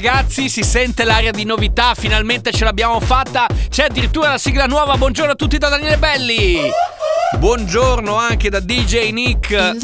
Ragazzi, si sente l'aria di novità, finalmente ce l'abbiamo fatta. C'è addirittura la sigla nuova. Buongiorno a tutti da Daniele Belli. Buongiorno anche da DJ Nick.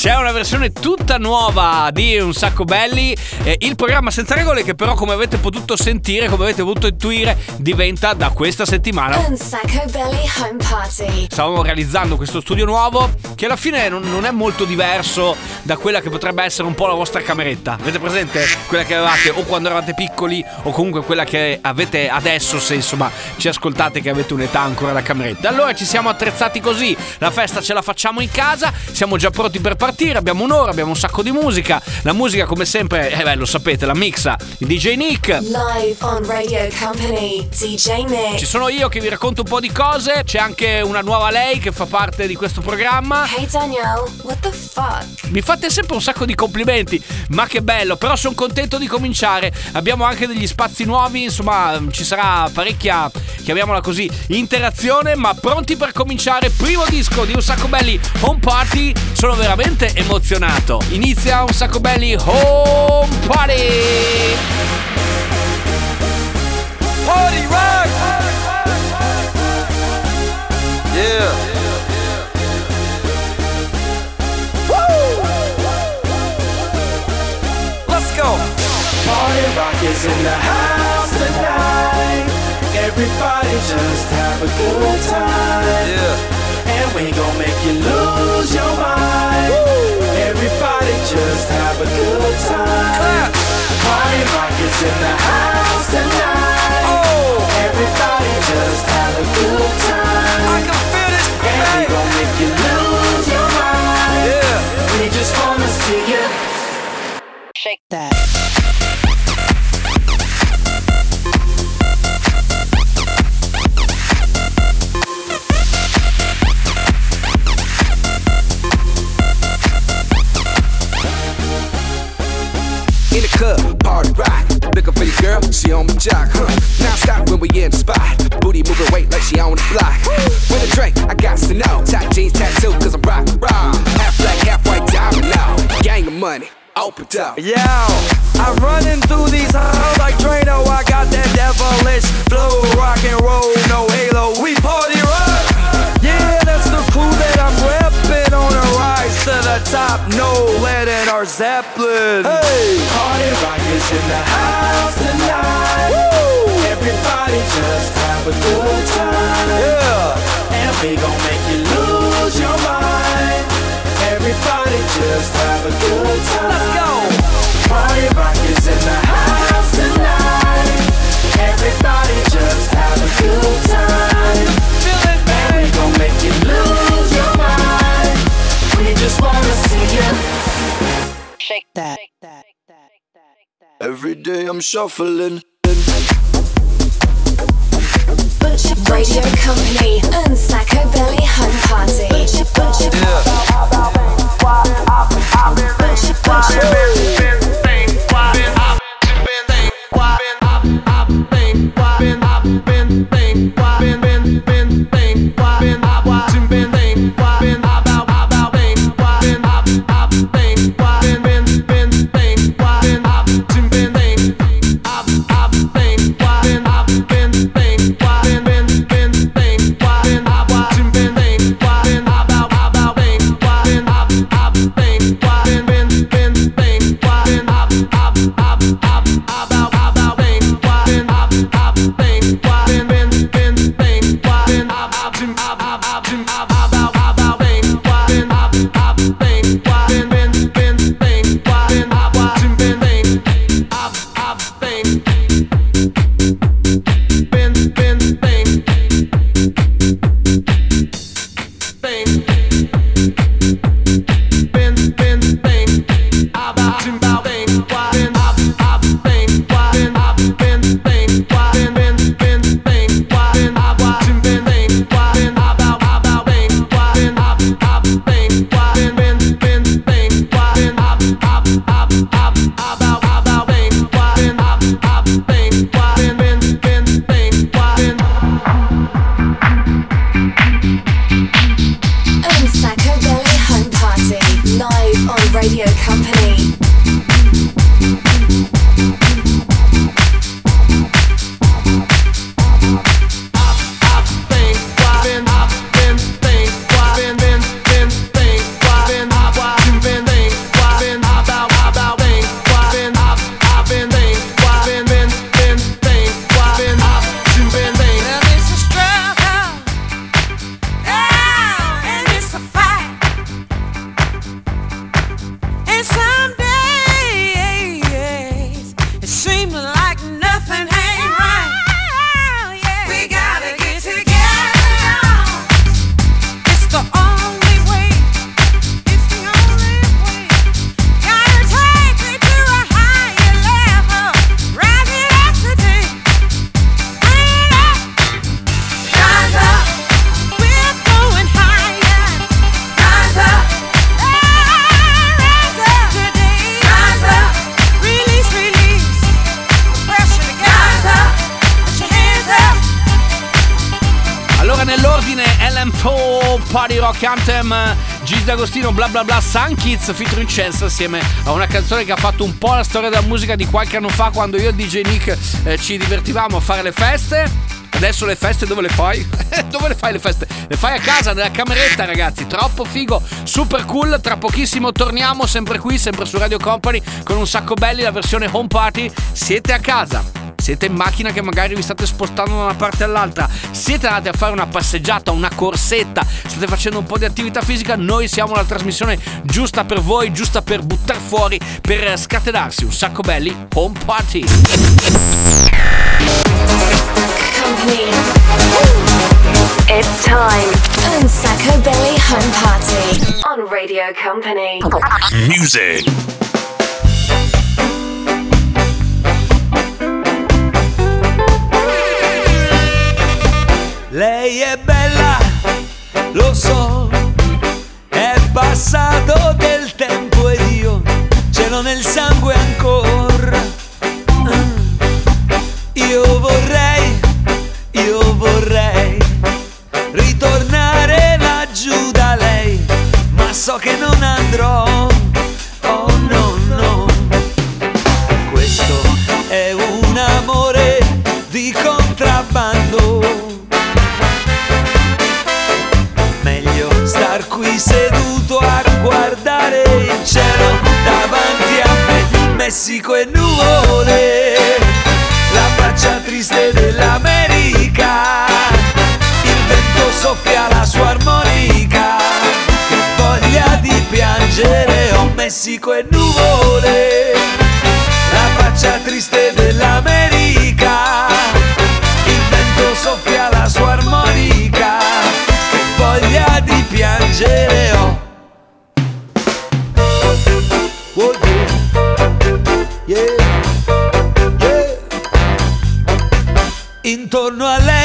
C'è una versione tutta nuova di Un sacco belli. eh, il programma senza regole che però come avete potuto sentire, come avete potuto intuire, diventa da questa settimana Un Sacco Belly Home Party. stavamo realizzando questo studio nuovo che alla fine non, non è molto diverso da quella che potrebbe essere un po' la vostra cameretta. Avete presente? Quella che avevate o quando eravate piccoli o comunque quella che avete adesso se insomma ci ascoltate che avete un'età ancora da cameretta. Allora ci siamo attrezzati così, la festa ce la facciamo in casa, siamo già pronti per partire, abbiamo un'ora, abbiamo un sacco di musica. La musica come sempre, eh beh lo sapete, la mixa il DJ Nick. Live on Radio Company, DJ Nick. Ci sono io che vi racconto un po' di cose, c'è anche una nuova lei che fa parte di questo programma. Hey Danielle, what the fuck? Mi fate sempre un sacco di complimenti, ma che bello, però sono contento di cominciare. Abbiamo anche degli spazi nuovi, insomma, ci sarà parecchia, chiamiamola così, interazione, ma pronti per cominciare. Primo disco di Un Sacco Belli Home Party, sono veramente emozionato. Inizia Un Sacco Belli Home Party! Party rock! Yeah. Party rock is in the house tonight. Everybody just have a good time. Yeah. And we gon' make you lose your mind. Everybody just have a good time. Clap. Party rock is in the house tonight. Looking for your girl, she on my jock, huh? Now stop when we in the spot. Booty moving weight like she on the block. With a drink, I got to know. Tight jeans tattoo, cause I'm rock, raw. Half black, half white diamond now. Gang of money, open up. Yo, I'm running through these halls like Drano. I got that devilish flow, rock and roll, no halo. We party rock. Yeah, that's the crew that I'm a rise to the top. No lead in our Zeppelin. Hey, Party rock is in the house tonight. Everybody just have a good time. yeah. And we gon' make you lose your mind. Everybody just have a good time. Let's go. Party rock is in the house tonight. Everybody just have a good time. Feel it, And we gon' make you lose your mind. We just wanna see you. Shake that. Every day I'm shuffling. Radio Company and Sacco Belly Home Party. Yeah. Home D'Agostino bla bla bla Sun Kids featuring Chance assieme a una canzone che ha fatto un po' la storia della musica di qualche anno fa quando io e DJ Nick eh, ci divertivamo a fare le feste Adesso le feste dove le fai? dove le fai le feste? Le fai a casa, nella cameretta, ragazzi. Troppo figo, super cool. Tra pochissimo torniamo sempre qui, sempre su Radio Company, con un sacco belli, la versione home party. Siete a casa. Siete in macchina che magari vi state spostando da una parte all'altra, siete andati a fare una passeggiata, una corsetta, state facendo un po' di attività fisica, noi siamo la trasmissione giusta per voi, giusta per buttare fuori, per scatenarsi un sacco belli home party. It's time. Un Sacco Belly Home Party on Radio Company. Music. Lei è bella, lo so, è passato del tempo ed io ce l'ho nel sangue ancora. Mm. Io vorrei, io vorrei ritornare laggiù da lei, ma so che non andrò. Messico e nuvole, la faccia triste dell'America, il vento soffia la sua armonica, che voglia di piangere, ho Messico e nuvole, la faccia triste dell'America, il vento soffia la sua armonica, che voglia di piangere. Oh, Intorno a lei,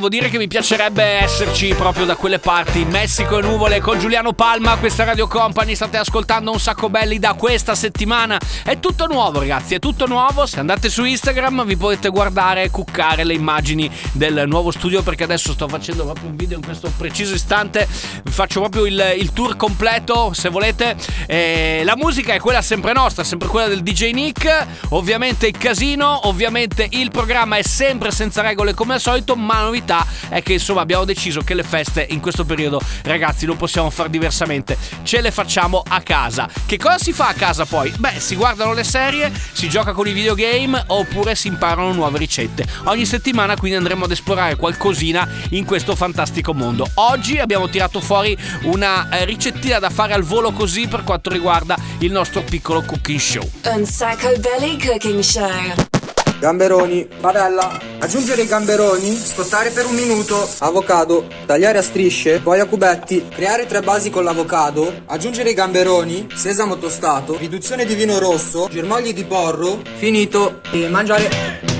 devo dire che mi piacerebbe esserci proprio da quelle parti, Messico e nuvole con Giuliano Palma, questa Radio Company, state ascoltando un sacco belli da questa settimana. È tutto nuovo ragazzi, è tutto nuovo, se andate su Instagram vi potete guardare e cuccare le immagini del nuovo studio perché adesso sto facendo proprio un video in questo preciso istante, vi faccio proprio il, il tour completo se volete. E la musica è quella sempre nostra, sempre quella del DJ Nick, ovviamente il casino, ovviamente il programma è sempre senza regole come al solito, ma la novità è che insomma abbiamo deciso che le feste in questo periodo, ragazzi, non possiamo fare diversamente, ce le facciamo a casa. Che cosa si fa a casa poi? Beh, si guardano le serie, si gioca con i videogame oppure si imparano nuove ricette. Ogni settimana quindi andremo ad esplorare qualcosina in questo fantastico mondo. Oggi abbiamo tirato fuori una eh, ricettina da fare al volo così per quanto riguarda il nostro piccolo cooking show. Un Sacco Belly Cooking Show. Gamberoni, padella, aggiungere i gamberoni, scottare per un minuto, avocado, tagliare a strisce, poi a cubetti, creare tre basi con l'avocado, aggiungere i gamberoni, sesamo tostato, riduzione di vino rosso, germogli di porro, finito, e mangiare.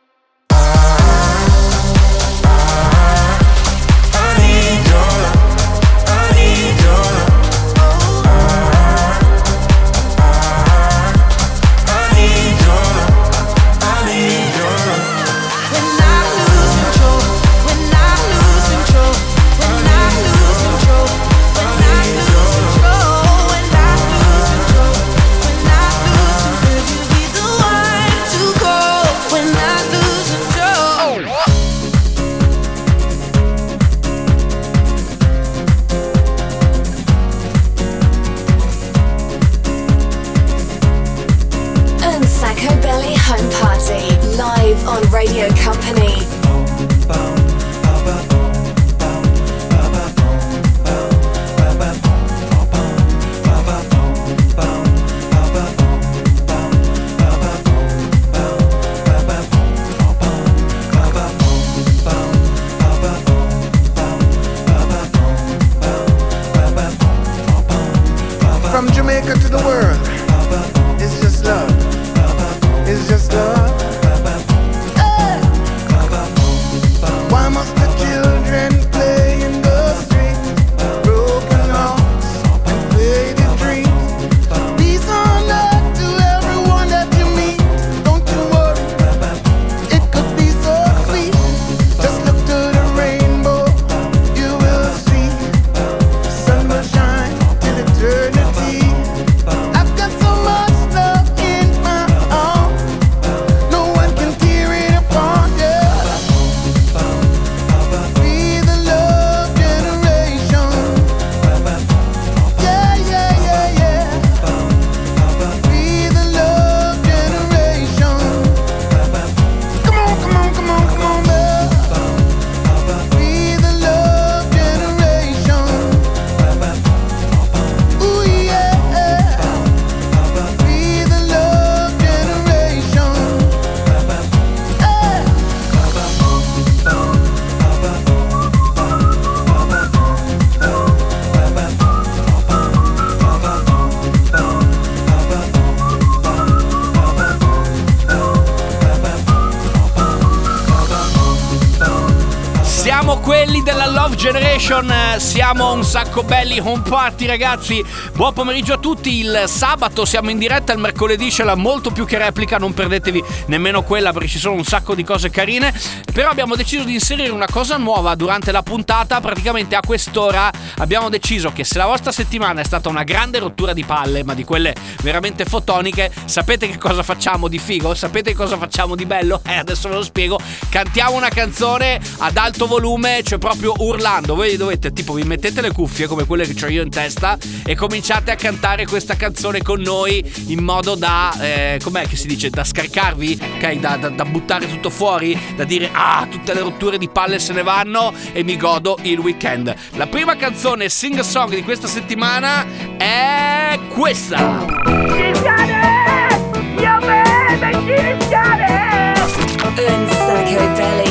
Generation siamo un sacco belli home party ragazzi. Buon pomeriggio a tutti, il sabato siamo in diretta, il mercoledì c'è la molto più che replica, non perdetevi nemmeno quella perché ci sono un sacco di cose carine. Però abbiamo deciso di inserire una cosa nuova durante la puntata, praticamente a quest'ora abbiamo deciso che se la vostra settimana è stata una grande rottura di palle, ma di quelle veramente fotoniche, sapete che cosa facciamo di figo? Sapete cosa facciamo di bello? Eh, adesso ve lo spiego. Cantiamo una canzone ad alto volume, cioè proprio urlando. Voi dovete, tipo, vi mettete le cuffie come quelle che ho io in testa e cominciate a cantare questa canzone con noi in modo da, eh, com'è che si dice, da scaricarvi, ok? Da, da, da buttare tutto fuori, da dire, ah, tutte le rotture di palle se ne vanno e mi godo il weekend. La prima canzone sing song di questa settimana è questa. Un Sacco Belly, sing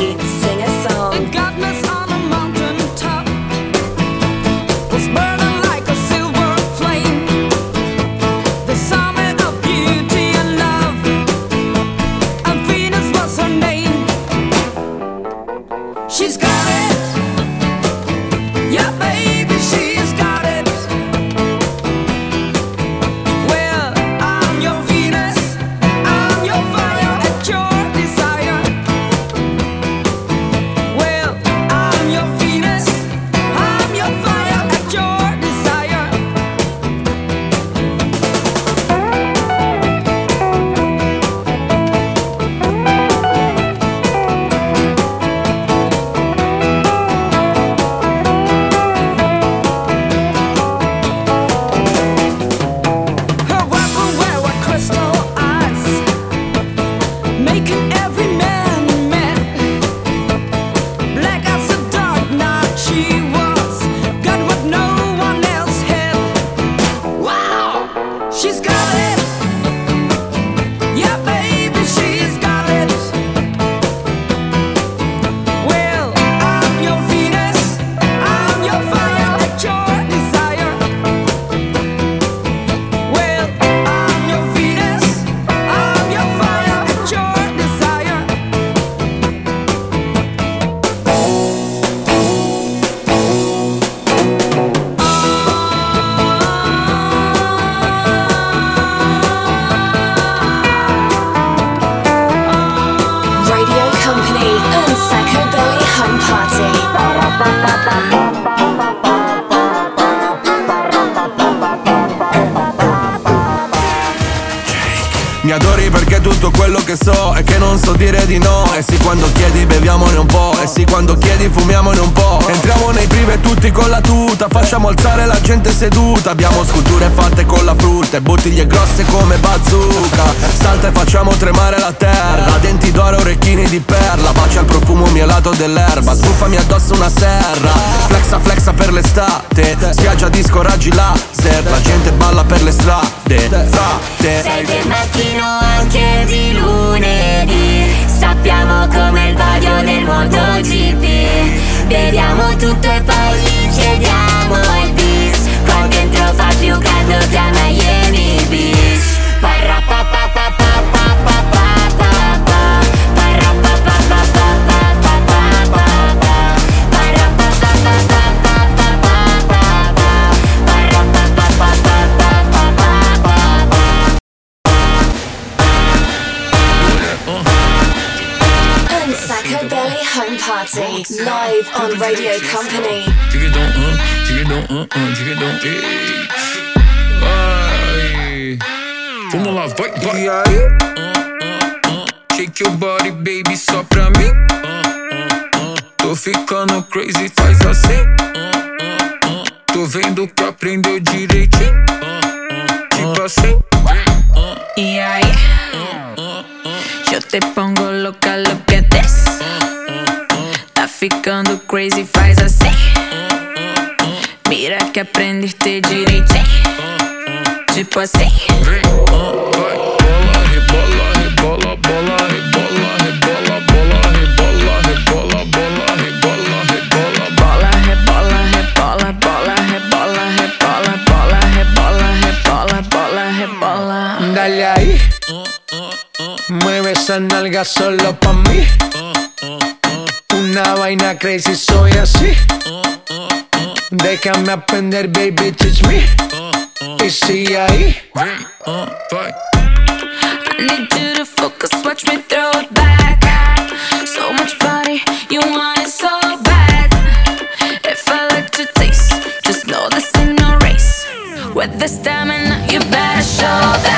beviamone un po' E sì quando chiedi fumiamone un po' Entriamo nei prive tutti con la tuta Facciamo alzare la gente seduta. Abbiamo sculture fatte con la frutta E bottiglie grosse come bazooka. Salta e facciamo tremare la terra. Denti d'oro, orecchini di perla. Bacia il profumo mielato dell'erba. Sbuffami addosso una serra. Flexa flexa per l'estate. Spiaggia disco raggi laser. La gente balla per le strade. Frate. Sei del mattino anche di lunedì Sappiamo come il vaglio del MotoGP. Beviamo tutto e poi gli chiediamo il bis Qua dentro fa più caldo che a Miami Beach Party live on Radio Company. Dividon, um, dividon, um. Vai. Vamos lá, vai, vai. E aí? Uh, uh, uh. Shake your body, baby, só pra mim. Tô ficando crazy, faz assim. Tô vendo que aprendeu direitinho. Tipo assim. E aí? Eu te pongo loca, lo que des. Ficando crazy, faz assim. Mira que aprendiste direitinho. Tipo assim. Vem, vai. Bola, rebola, rebola, bola, rebola, rebola, bola, rebola, rebola, bola, rebola, rebola, Bola, rebola, rebola, bola, rebola, rebola, bola, rebola, rebola, bola, rebola. Dale ahí. Mueve esa nalga solo pa' mí. Vaina crazy, soy así. Déjame aprender, baby, teach me. Y sigue ahí. I need you to focus, watch me throw it back. So much body, you want it so bad. If I like to taste, just know this ain't no race. With the stamina, you better show that.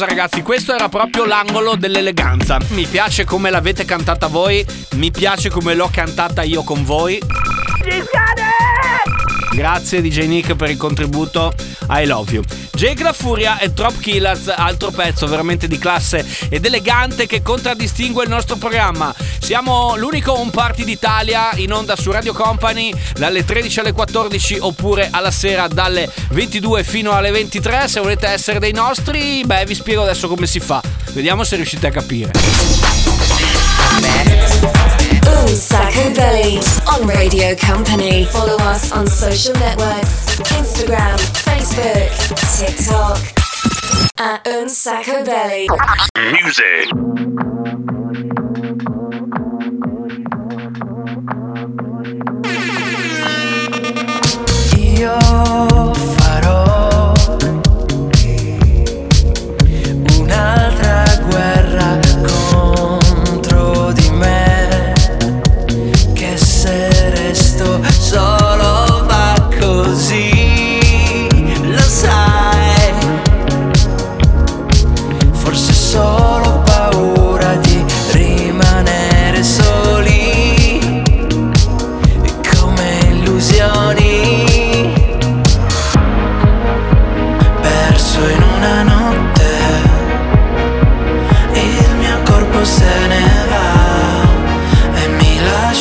Cosa, ragazzi, questo era proprio l'angolo dell'eleganza. Mi piace come l'avete cantata voi, mi piace come l'ho cantata io con voi. Grazie DJ Nick per il contributo. I love you. Jake La Furia e Trop Killers, altro pezzo veramente di classe ed elegante che contraddistingue il nostro programma. Siamo l'unico home party d'Italia in onda su Radio Company dalle 13 alle 14 oppure alla sera dalle 22 fino alle 23. Se volete essere dei nostri, beh, vi spiego adesso come si fa. Vediamo se riuscite a capire. Un Sacco Belly on Radio Company. Follow us on social networks Instagram, Facebook, TikTok. At Un Sacco Belly. Music. Io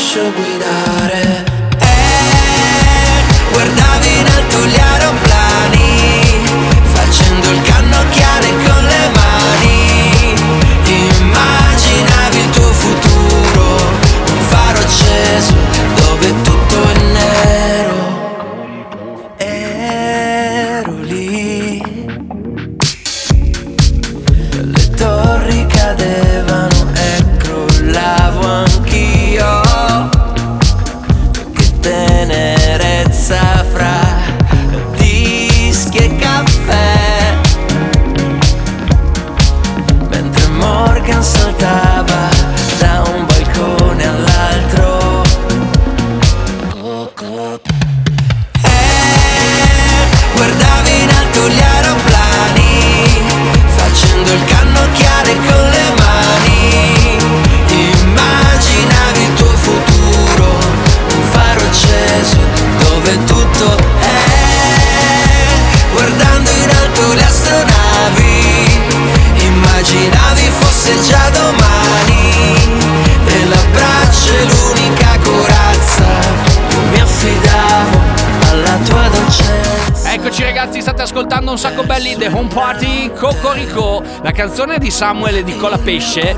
mi lascio Home Party Cocorico, la canzone di Samuel e di Cola Pesce.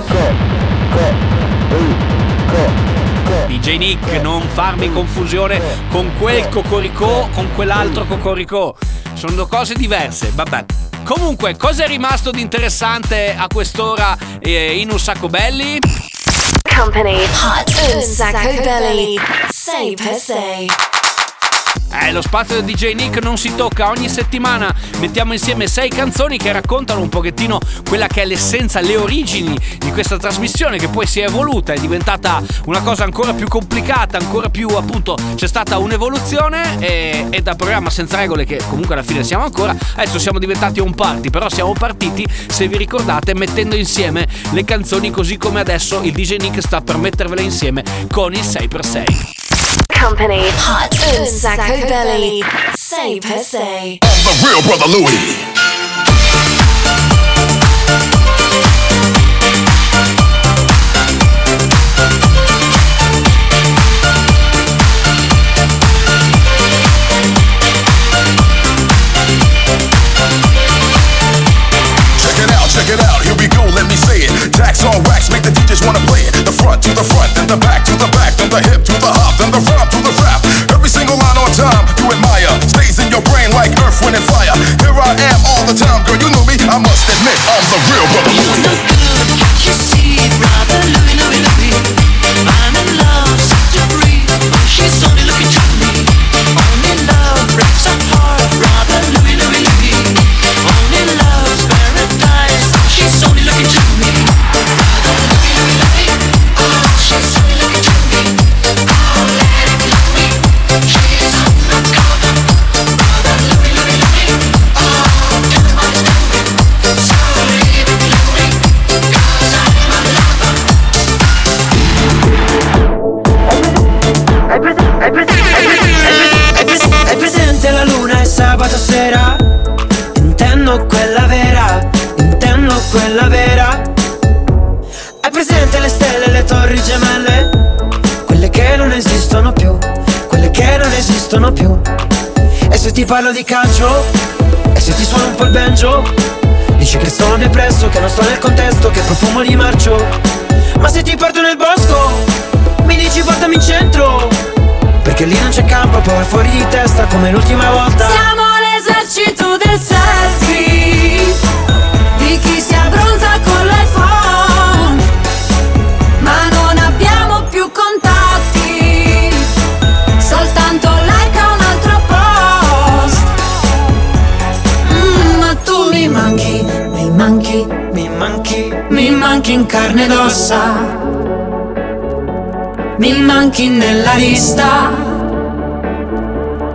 DJ Nick, non farmi confusione con quel Cocorico, con quell'altro Cocorico. Sono due cose diverse, vabbè. Comunque, cosa è rimasto di interessante a quest'ora eh, in un sacco belli? Company. Hot. Un Sacco Belly. Say per se. Eh, lo spazio del DJ Nick non si tocca, ogni settimana mettiamo insieme sei canzoni che raccontano un pochettino quella che è l'essenza, le origini di questa trasmissione che poi si è evoluta, è diventata una cosa ancora più complicata, ancora più appunto c'è stata un'evoluzione e, e da programma senza regole che comunque alla fine siamo ancora, adesso siamo diventati un party, però siamo partiti, se vi ricordate, mettendo insieme le canzoni così come adesso il DJ Nick sta per mettervele insieme con il 6x6. Company. Hot. Un Sacco Belly. Say per se. The real brother Louie. Check it out, here we go, let me say it. Jacks all wax, make the DJs wanna play it. The front to the front, then the back to the back, then the hip to the hop, then the rhyme to the rap. Every single line on time you admire stays in your brain like earth, wind, and fire. Here I am all the time, girl, you know me. I must admit, I'm the real brother. Ti parlo di calcio? E se ti suono un po' il banjo? Dici che sono depresso, che non sto nel contesto, che profumo di marcio. Ma se ti porto nel bosco, mi dici portami in centro. Perché lì non c'è campo, poi vai fuori di testa come l'ultima volta. Siamo l'esercito del selfie Di chi si abbronza manchi in carne ed ossa Mi manchi nella lista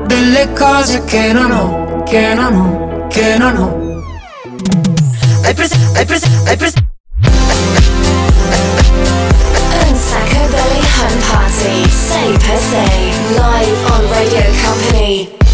delle cose che non ho, che non ho, che non ho. Hai preso, hai preso, hai preso. Unsacco Belly Home Party, say per se, live on Radio Company.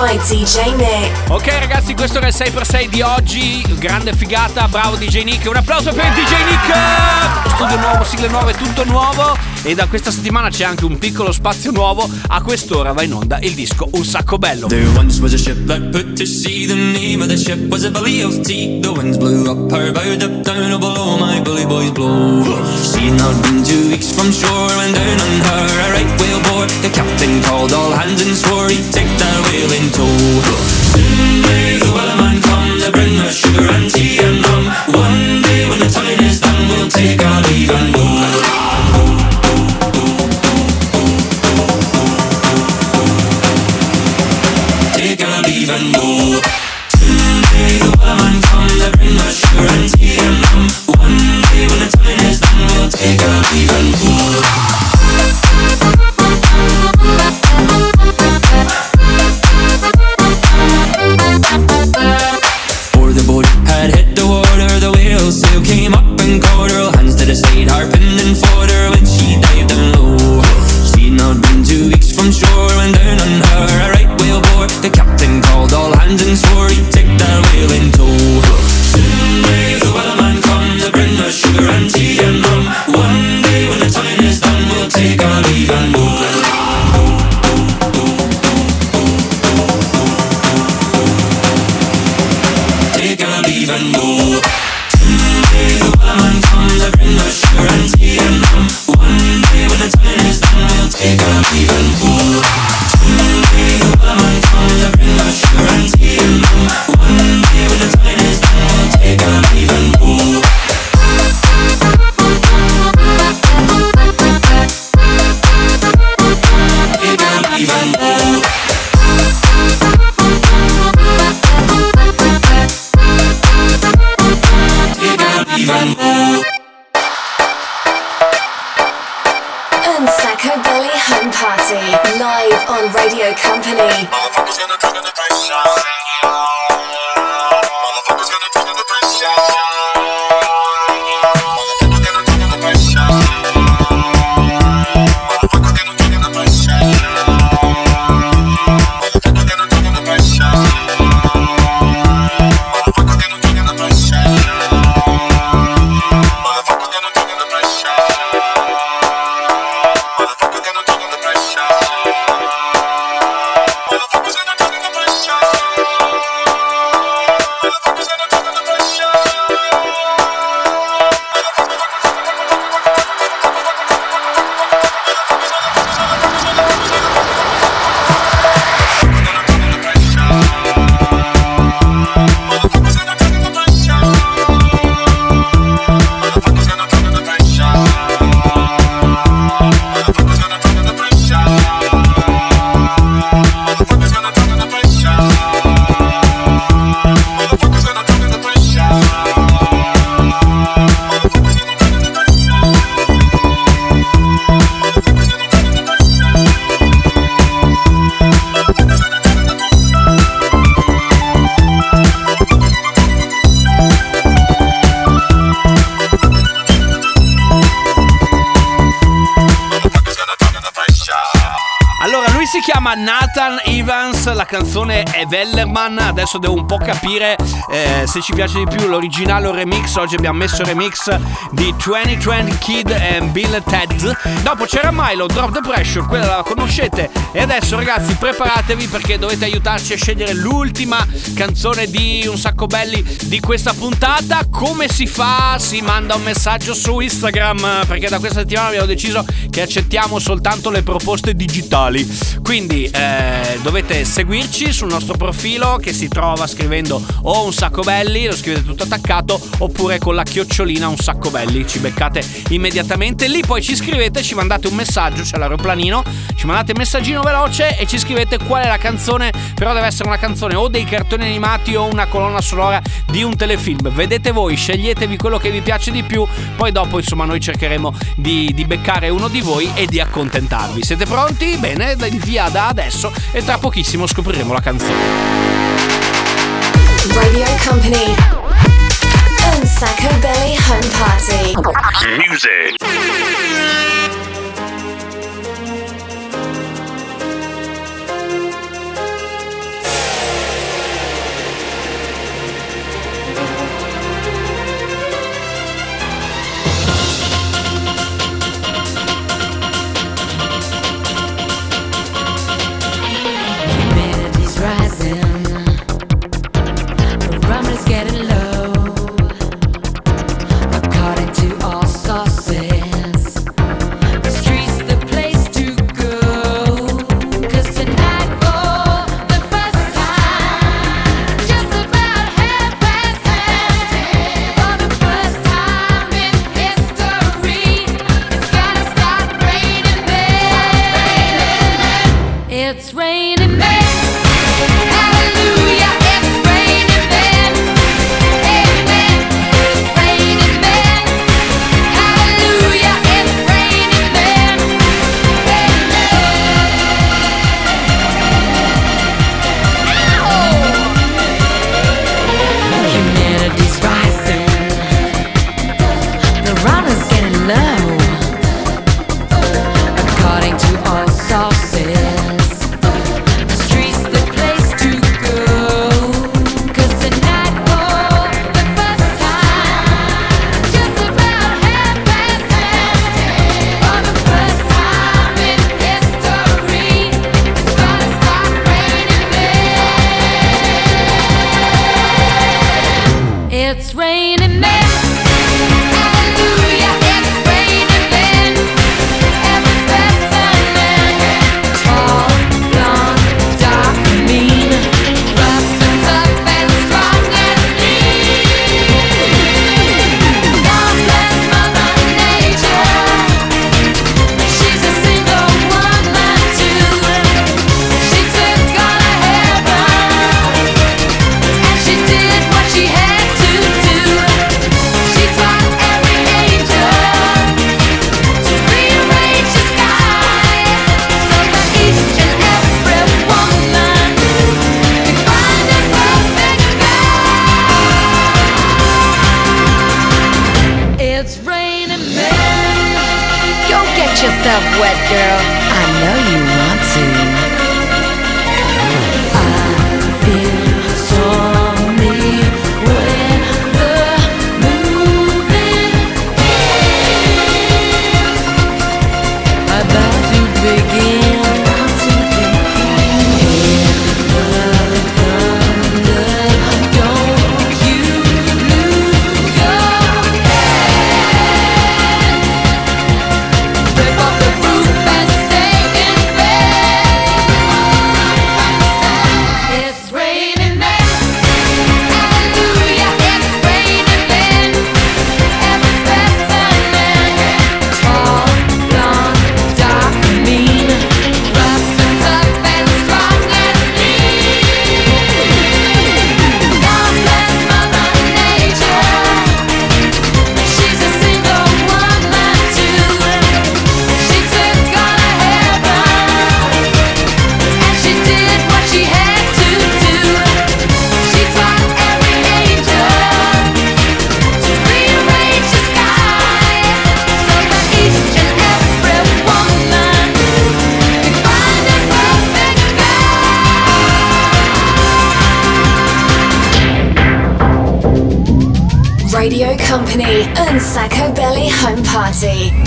By DJ Nick. Ok ragazzi, questo era il 6x6 di oggi, grande figata, bravo DJ Nick, un applauso per DJ Nick! Studio nuovo, sigle nuove, tutto nuovo e da questa settimana c'è anche un piccolo spazio nuovo, a quest'ora va in onda il disco Un sacco bello. There once was a ship that put to sea. The name of the ship was a belly of tea. The winds blew up her bow, up down, below my bully boys blow. Had not been two weeks from shore when down on her a right whale bore. The captain called all hands and swore he'd take that whale in tow. Soon may the wellerman come to bring us sugar and tea and rum. One day when the time is done, we'll take our leave and and chiama Nathan Evans, la canzone è Wellerman. Adesso devo un po' capire eh, se ci piace di più l'originale o il remix. Oggi abbiamo messo il remix di 2020 Kid e Bill Ted. Dopo c'era Milo, Drop the Pressure, quella la conoscete. E adesso ragazzi preparatevi perché dovete aiutarci a scegliere l'ultima canzone di Un sacco belli di questa puntata. Come si fa? Si manda un messaggio su Instagram perché da questa settimana abbiamo deciso che accettiamo soltanto le proposte digitali. Quindi eh, dovete seguirci sul nostro profilo che si trova scrivendo o un sacco belli, lo scrivete tutto attaccato, oppure con la chiocciolina un sacco belli. Ci beccate immediatamente lì, poi ci scrivete, ci mandate un messaggio, c'è l'aeroplanino, ci mandate un messaggino veloce e ci scrivete qual è la canzone, però deve essere una canzone o dei cartoni animati o una colonna sonora di un telefilm. Vedete voi, sceglietevi quello che vi piace di più, poi dopo insomma noi cercheremo di, di beccare uno di voi e di accontentarvi. Siete pronti? Bene, via da adesso e tra pochissimo scopriremo la canzone. Radio Company. Un sacco belly home party. Music. Girl. Company and Sacco Belly Home Party.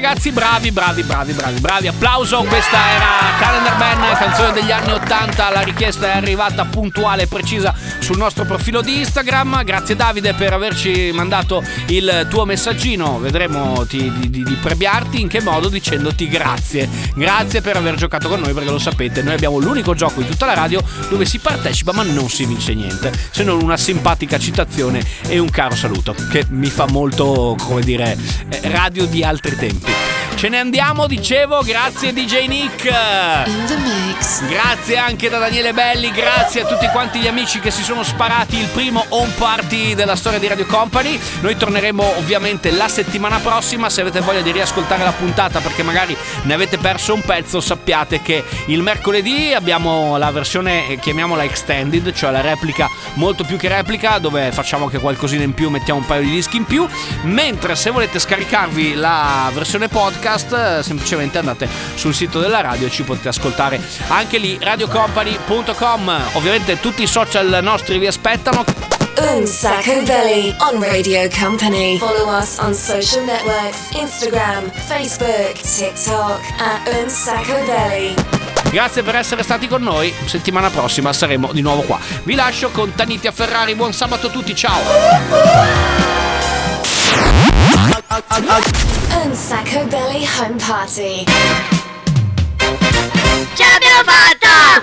Ragazzi. Bravi, bravi, bravi, bravi, bravi. Applauso. Questa era Calendar Man, canzone degli anni 80. La richiesta è arrivata puntuale e precisa sul nostro profilo di Instagram. Grazie, Davide, per averci mandato il tuo messaggino. Vedremo di, di- di- di premiarti in che modo dicendoti grazie. Grazie per aver giocato con noi, perché lo sapete, noi abbiamo l'unico gioco in tutta la radio dove si partecipa ma non si vince niente, se non una simpatica citazione e un caro saluto, che mi fa molto, come dire, eh, radio di altri tempi. Ce ne andiamo, dicevo, grazie DJ Nick. In the mix. Grazie anche da Daniele Belli, grazie a tutti quanti gli amici che si sono sparati il primo home party della storia di Radio Company. Noi torneremo ovviamente la settimana prossima, se avete voglia di riascoltare la puntata perché magari ne avete perso un pezzo, sappiate che il mercoledì abbiamo la versione, eh, chiamiamola extended, cioè la replica molto più che replica, dove facciamo anche qualcosina in più, mettiamo un paio di dischi in più, mentre se volete scaricarvi la versione podcast, eh, semplicemente andate sul sito della radio e ci potete ascoltare anche lì, radiocompany.com. Ovviamente tutti i social nostri vi aspettano. Un Sacco Belly on Radio Company. Follow us on social networks Instagram, Facebook, TikTok at Un Sacco Belly. Grazie per essere stati con noi. Settimana prossima saremo di nuovo qua. Vi lascio con Tanitia Ferrari. Buon sabato a tutti, ciao. Un Sacco Belly Home Party. Ce l'abbiamo fatta!